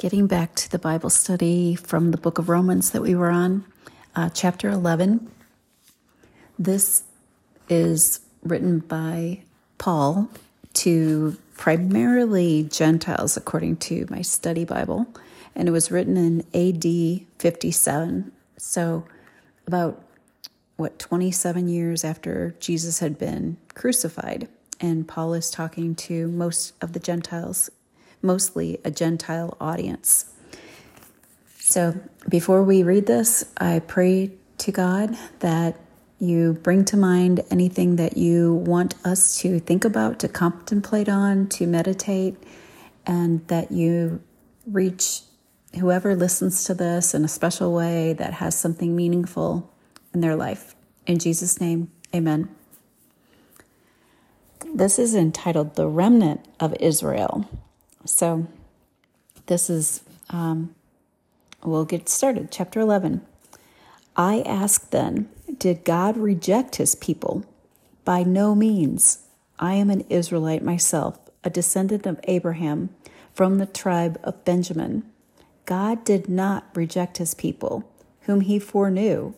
Getting back to the Bible study from the book of Romans that we were on, uh, chapter 11. This is written by Paul to primarily Gentiles, according to my study Bible, and it was written in AD 57. So, about what, 27 years after Jesus had been crucified. And Paul is talking to most of the Gentiles mostly a Gentile audience. So before we read this, I pray to God that you bring to mind anything that you want us to think about, to contemplate on, to meditate, and that you reach whoever listens to this in a special way that has something meaningful in their life. In Jesus' name, amen. This is entitled The Remnant of Israel. So, this is, um, we'll get started. Chapter 11. I ask then, did God reject his people? By no means. I am an Israelite myself, a descendant of Abraham from the tribe of Benjamin. God did not reject his people, whom he foreknew.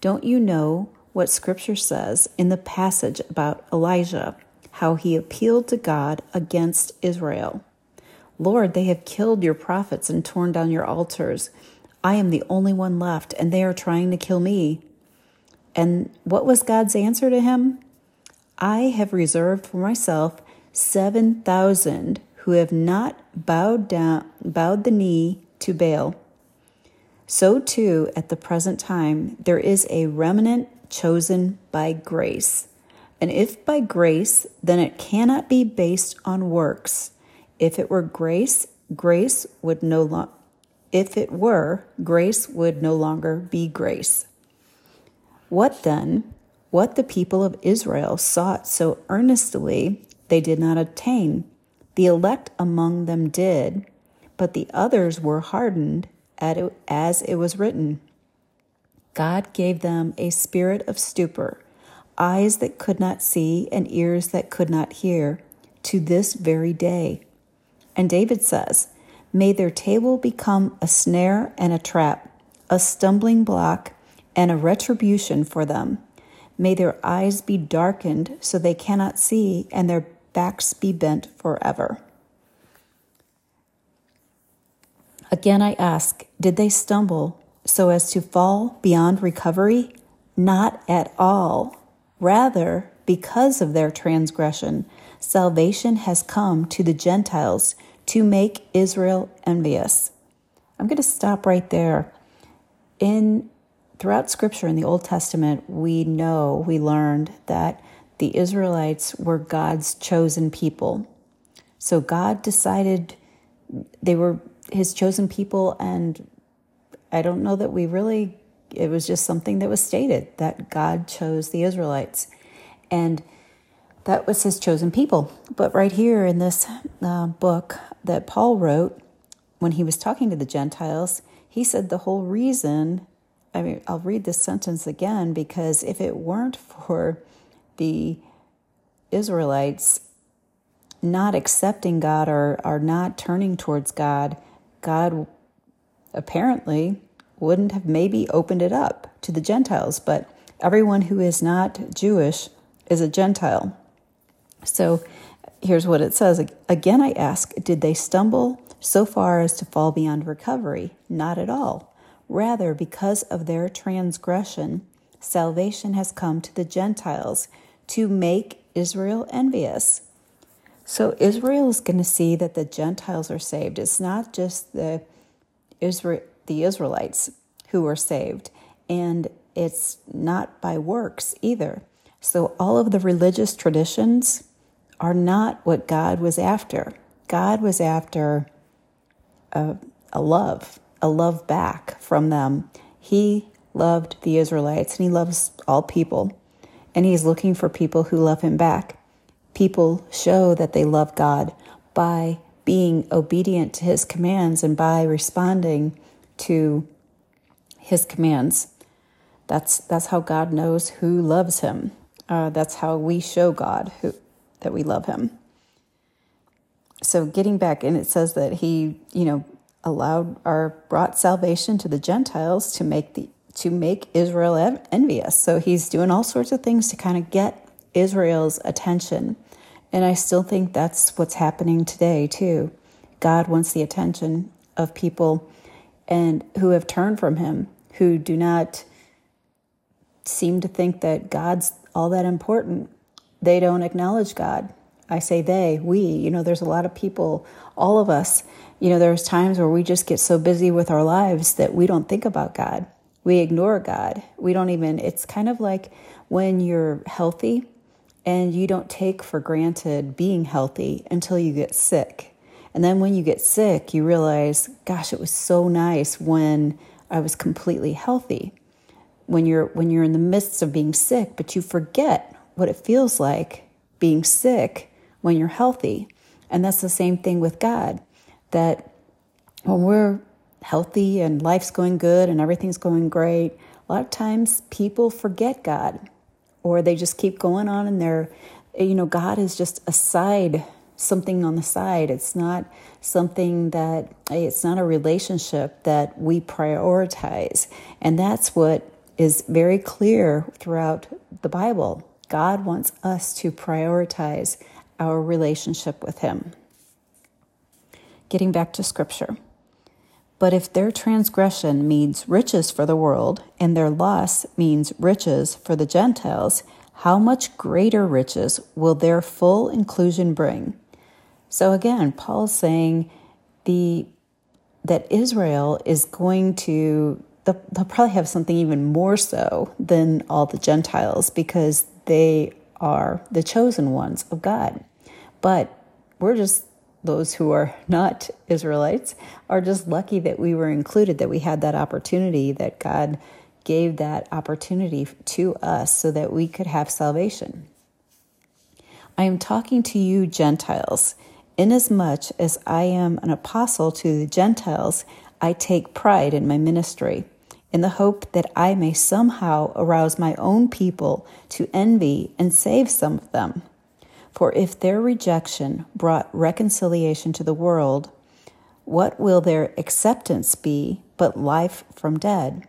Don't you know what Scripture says in the passage about Elijah, how he appealed to God against Israel? Lord, they have killed your prophets and torn down your altars. I am the only one left, and they are trying to kill me. And what was God's answer to him? I have reserved for myself 7,000 who have not bowed down bowed the knee to Baal. So too at the present time there is a remnant chosen by grace. And if by grace, then it cannot be based on works. If it were grace, grace would no longer if it were, grace would no longer be grace. What then? What the people of Israel sought so earnestly, they did not obtain. The elect among them did, but the others were hardened as it was written. God gave them a spirit of stupor, eyes that could not see, and ears that could not hear, to this very day. And David says, May their table become a snare and a trap, a stumbling block and a retribution for them. May their eyes be darkened so they cannot see, and their backs be bent forever. Again, I ask, did they stumble so as to fall beyond recovery? Not at all. Rather, because of their transgression, salvation has come to the Gentiles to make Israel envious. I'm going to stop right there. In throughout scripture in the Old Testament, we know, we learned that the Israelites were God's chosen people. So God decided they were his chosen people and I don't know that we really it was just something that was stated that God chose the Israelites. And that was his chosen people. But right here in this uh, book that Paul wrote, when he was talking to the Gentiles, he said the whole reason. I mean, I'll read this sentence again because if it weren't for the Israelites not accepting God or, or not turning towards God, God apparently wouldn't have maybe opened it up to the Gentiles. But everyone who is not Jewish is a Gentile. So here's what it says Again, I ask, did they stumble so far as to fall beyond recovery? Not at all. Rather, because of their transgression, salvation has come to the Gentiles to make Israel envious. So Israel is going to see that the Gentiles are saved. It's not just the Israel, the Israelites who are saved, and it's not by works either. So all of the religious traditions are not what God was after. God was after a, a love, a love back from them. He loved the Israelites and he loves all people. And he's looking for people who love him back. People show that they love God by being obedient to his commands and by responding to his commands. That's, that's how God knows who loves him. Uh, that's how we show God who, that we love him. So getting back, and it says that he, you know, allowed or brought salvation to the Gentiles to make the to make Israel envious. So he's doing all sorts of things to kind of get Israel's attention. And I still think that's what's happening today too. God wants the attention of people and who have turned from him, who do not seem to think that God's all that important. They don't acknowledge God. I say they, we, you know, there's a lot of people, all of us, you know, there's times where we just get so busy with our lives that we don't think about God. We ignore God. We don't even, it's kind of like when you're healthy and you don't take for granted being healthy until you get sick. And then when you get sick, you realize, gosh, it was so nice when I was completely healthy. When you're when you're in the midst of being sick, but you forget what it feels like being sick when you're healthy. And that's the same thing with God. That when we're healthy and life's going good and everything's going great, a lot of times people forget God or they just keep going on and they're, you know, God is just a side, something on the side. It's not something that, it's not a relationship that we prioritize. And that's what is very clear throughout the Bible. God wants us to prioritize our relationship with Him. Getting back to Scripture. But if their transgression means riches for the world, and their loss means riches for the Gentiles, how much greater riches will their full inclusion bring? So again, Paul's saying the that Israel is going to they'll, they'll probably have something even more so than all the Gentiles because they are the chosen ones of God. But we're just those who are not Israelites are just lucky that we were included, that we had that opportunity, that God gave that opportunity to us so that we could have salvation. I am talking to you, Gentiles. Inasmuch as I am an apostle to the Gentiles, I take pride in my ministry, in the hope that I may somehow arouse my own people to envy and save some of them. For if their rejection brought reconciliation to the world, what will their acceptance be but life from dead?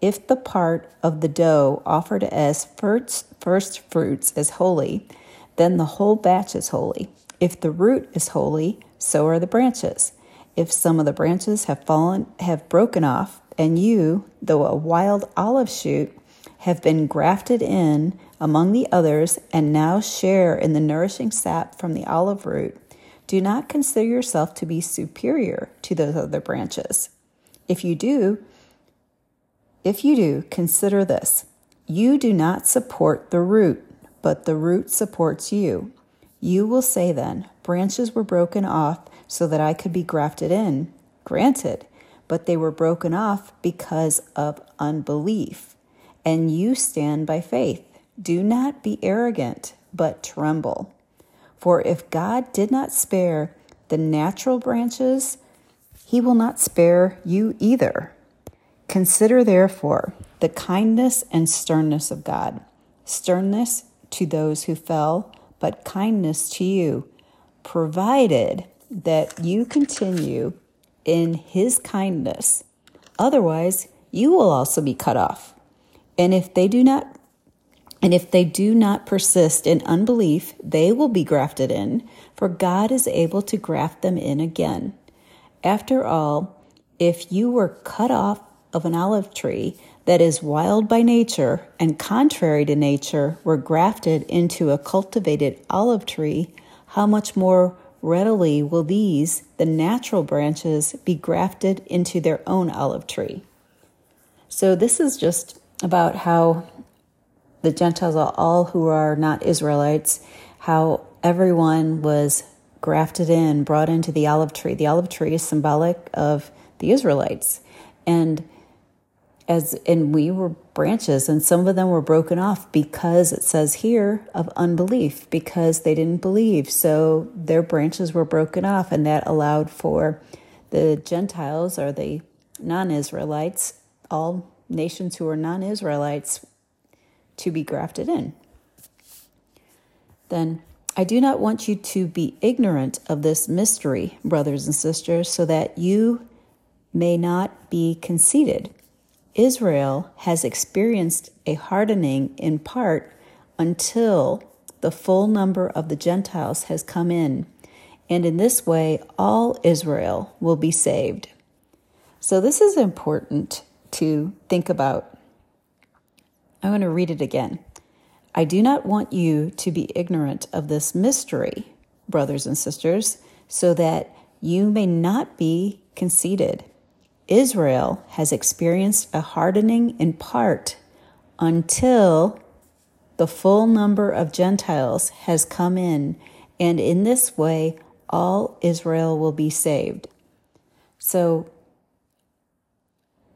If the part of the dough offered as first, first fruits is holy, then the whole batch is holy. If the root is holy, so are the branches. If some of the branches have fallen, have broken off, and you, though a wild olive shoot, have been grafted in among the others and now share in the nourishing sap from the olive root, do not consider yourself to be superior to those other branches. If you do, if you do, consider this. You do not support the root, but the root supports you. You will say then, branches were broken off so that I could be grafted in. Granted, but they were broken off because of unbelief and you stand by faith. Do not be arrogant, but tremble. For if God did not spare the natural branches, he will not spare you either. Consider therefore the kindness and sternness of God. Sternness to those who fell, but kindness to you, provided that you continue in his kindness. Otherwise, you will also be cut off. And if they do not and if they do not persist in unbelief, they will be grafted in, for God is able to graft them in again. After all, if you were cut off of an olive tree that is wild by nature and contrary to nature were grafted into a cultivated olive tree, how much more readily will these, the natural branches, be grafted into their own olive tree? So, this is just about how the Gentiles, all who are not Israelites, how everyone was grafted in, brought into the olive tree. The olive tree is symbolic of the Israelites. And as and we were branches and some of them were broken off because it says here of unbelief because they didn't believe so their branches were broken off and that allowed for the gentiles or the non-israelites all nations who are non Israelites to be grafted in. Then I do not want you to be ignorant of this mystery, brothers and sisters, so that you may not be conceited. Israel has experienced a hardening in part until the full number of the Gentiles has come in, and in this way all Israel will be saved. So, this is important to think about. I'm going to read it again. I do not want you to be ignorant of this mystery, brothers and sisters, so that you may not be conceited. Israel has experienced a hardening in part until the full number of Gentiles has come in, and in this way all Israel will be saved. So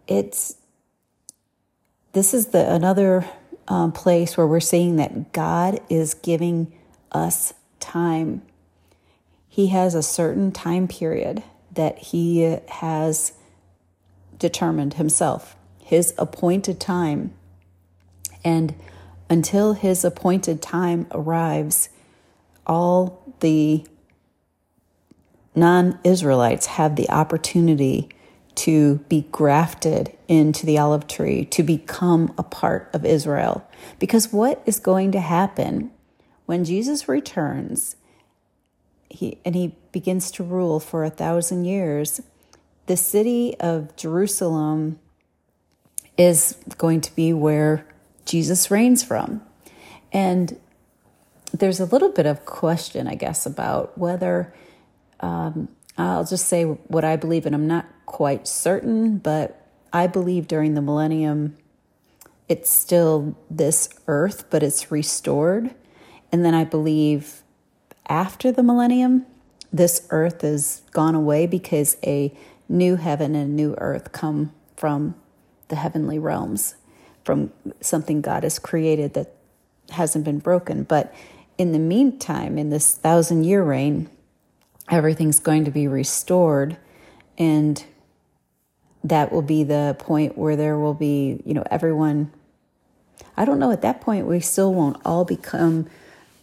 it's this is the another um, place where we're seeing that God is giving us time. He has a certain time period that He has determined Himself, His appointed time. And until His appointed time arrives, all the non Israelites have the opportunity to be grafted into the olive tree, to become a part of Israel. Because what is going to happen when Jesus returns he, and he begins to rule for a thousand years? The city of Jerusalem is going to be where Jesus reigns from. And there's a little bit of question, I guess, about whether um, I'll just say what I believe, and I'm not quite certain, but I believe during the millennium, it's still this earth, but it's restored. And then I believe after the millennium, this earth is gone away because a new heaven and new earth come from the heavenly realms, from something God has created that hasn't been broken. But in the meantime, in this thousand year reign, everything's going to be restored and that will be the point where there will be you know everyone i don't know at that point we still won't all become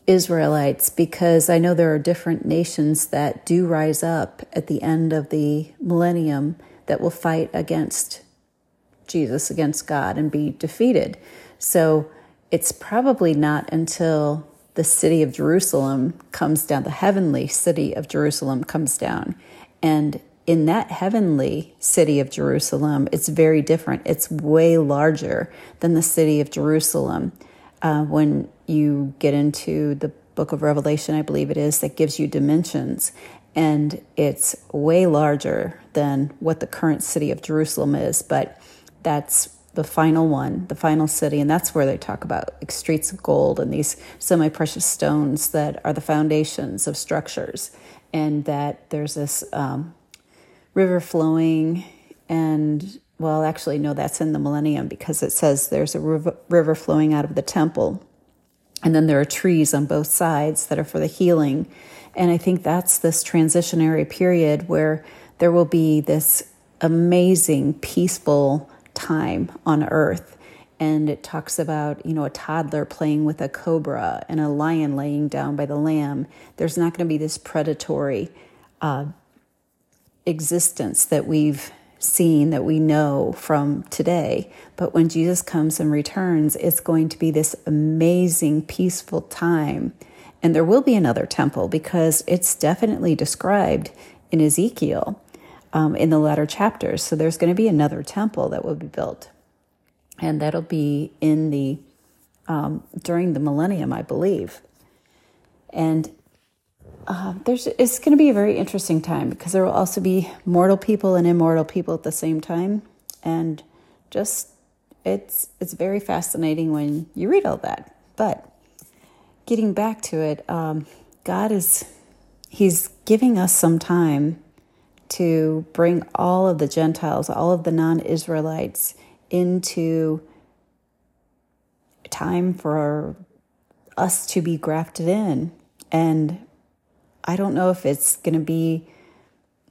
israelites because i know there are different nations that do rise up at the end of the millennium that will fight against jesus against god and be defeated so it's probably not until the city of Jerusalem comes down, the heavenly city of Jerusalem comes down. And in that heavenly city of Jerusalem, it's very different. It's way larger than the city of Jerusalem. Uh, when you get into the book of Revelation, I believe it is, that gives you dimensions. And it's way larger than what the current city of Jerusalem is. But that's the final one, the final city, and that's where they talk about like streets of gold and these semi precious stones that are the foundations of structures, and that there's this um, river flowing, and well, actually, no, that's in the millennium because it says there's a river, flowing out of the temple, and then there are trees on both sides that are for the healing, and I think that's this transitionary period where there will be this amazing, peaceful time on earth. And it talks about, you know, a toddler playing with a cobra and a lion laying down by the lamb. There's not going to be this predatory uh, existence that we've seen, that we know from today. But when Jesus comes and returns, it's going to be this amazing, peaceful time. And there will be another temple because it's definitely described in Ezekiel um, in the latter chapters. So there's going to be another temple that will be built, and that'll be in the um, during the millennium, I believe. And uh, there's it's going to be a very interesting time because there will also be mortal people and immortal people at the same time, and just it's it's very fascinating when you read all that. But getting back to it, um, God is He's giving us some time to bring all of the Gentiles, all of the non Israelites into time for us to be grafted in. And I don't know if it's going to be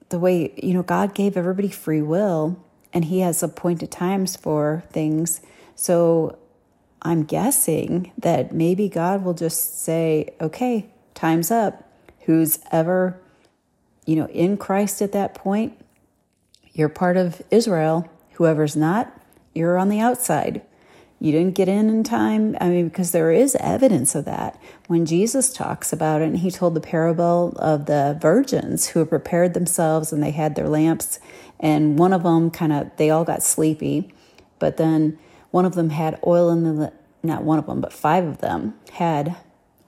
the way, you know, God gave everybody free will and He has appointed times for things. So I'm guessing that maybe God will just say, okay, time's up. Who's ever, you know, in Christ at that point, you're part of Israel. Whoever's not, you're on the outside. You didn't get in in time. I mean, because there is evidence of that. When Jesus talks about it, and he told the parable of the virgins who prepared themselves and they had their lamps, and one of them kind of, they all got sleepy, but then one of them had oil in the, not one of them, but five of them had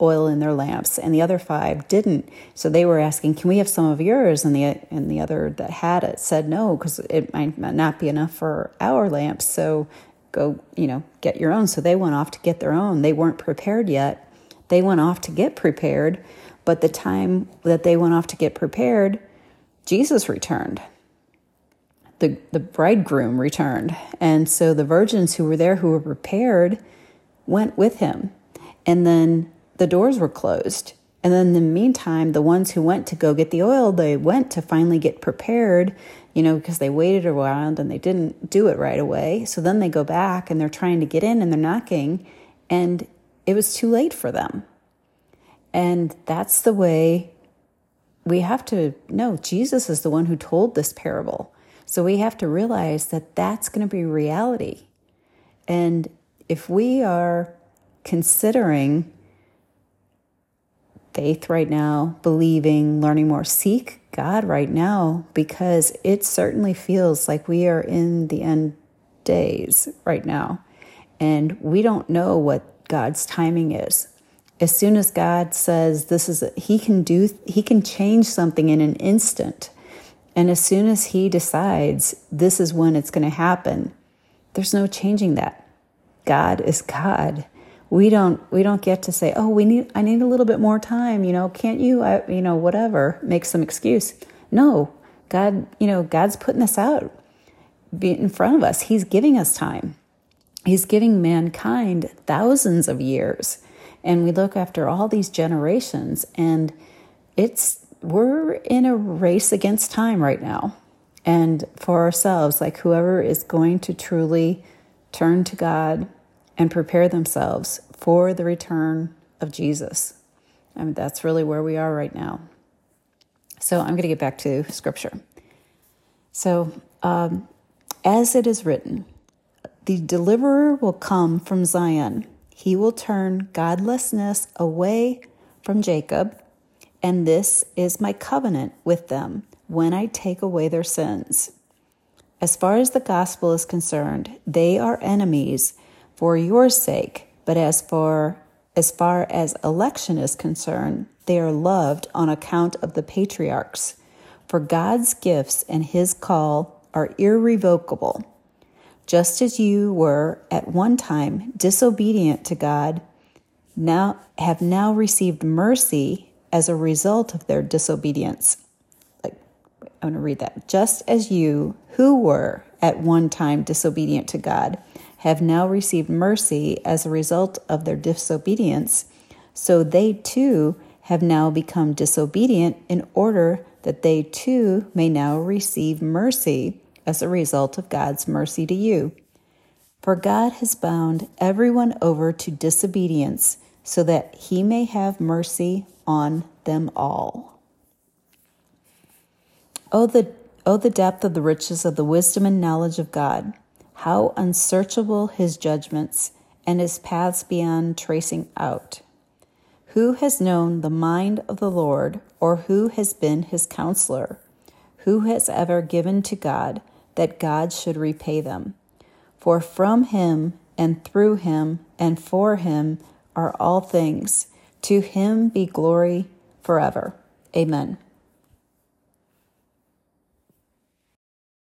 oil in their lamps and the other five didn't so they were asking can we have some of yours and the and the other that had it said no because it might not be enough for our lamps so go you know get your own. So they went off to get their own. They weren't prepared yet. They went off to get prepared but the time that they went off to get prepared jesus returned. The, the bridegroom returned. And so the virgins who were there who were prepared went with him. And then the doors were closed. And then in the meantime, the ones who went to go get the oil, they went to finally get prepared, you know, because they waited around and they didn't do it right away. So then they go back and they're trying to get in and they're knocking, and it was too late for them. And that's the way we have to know Jesus is the one who told this parable. So we have to realize that that's going to be reality. And if we are considering faith right now, believing, learning more. Seek God right now because it certainly feels like we are in the end days right now. And we don't know what God's timing is. As soon as God says this is, a, He can do, He can change something in an instant. And as soon as He decides this is when it's going to happen, there's no changing that. God is God we don't we don't get to say oh we need i need a little bit more time you know can't you I, you know whatever make some excuse. No. God you know god's putting this out in front of us. He's giving us time. He's giving mankind thousands of years. And we look after all these generations and it's we're in a race against time right now. And for ourselves like whoever is going to truly turn to god and prepare themselves for the return of Jesus. I mean, that's really where we are right now. So I'm going to get back to scripture. So, um, as it is written, the deliverer will come from Zion. He will turn godlessness away from Jacob, and this is my covenant with them when I take away their sins. As far as the gospel is concerned, they are enemies for your sake, but as for as far as election is concerned, they are loved on account of the patriarchs. For God's gifts and his call are irrevocable. Just as you were at one time disobedient to God, now have now received mercy as a result of their disobedience. Like I'm going to read that. Just as you who were at one time disobedient to God have now received mercy as a result of their disobedience, so they too have now become disobedient in order that they too may now receive mercy as a result of God's mercy to you. For God has bound everyone over to disobedience so that he may have mercy on them all. Oh, the, oh, the depth of the riches of the wisdom and knowledge of God! How unsearchable his judgments and his paths beyond tracing out. Who has known the mind of the Lord, or who has been his counselor? Who has ever given to God that God should repay them? For from him and through him and for him are all things. To him be glory forever. Amen.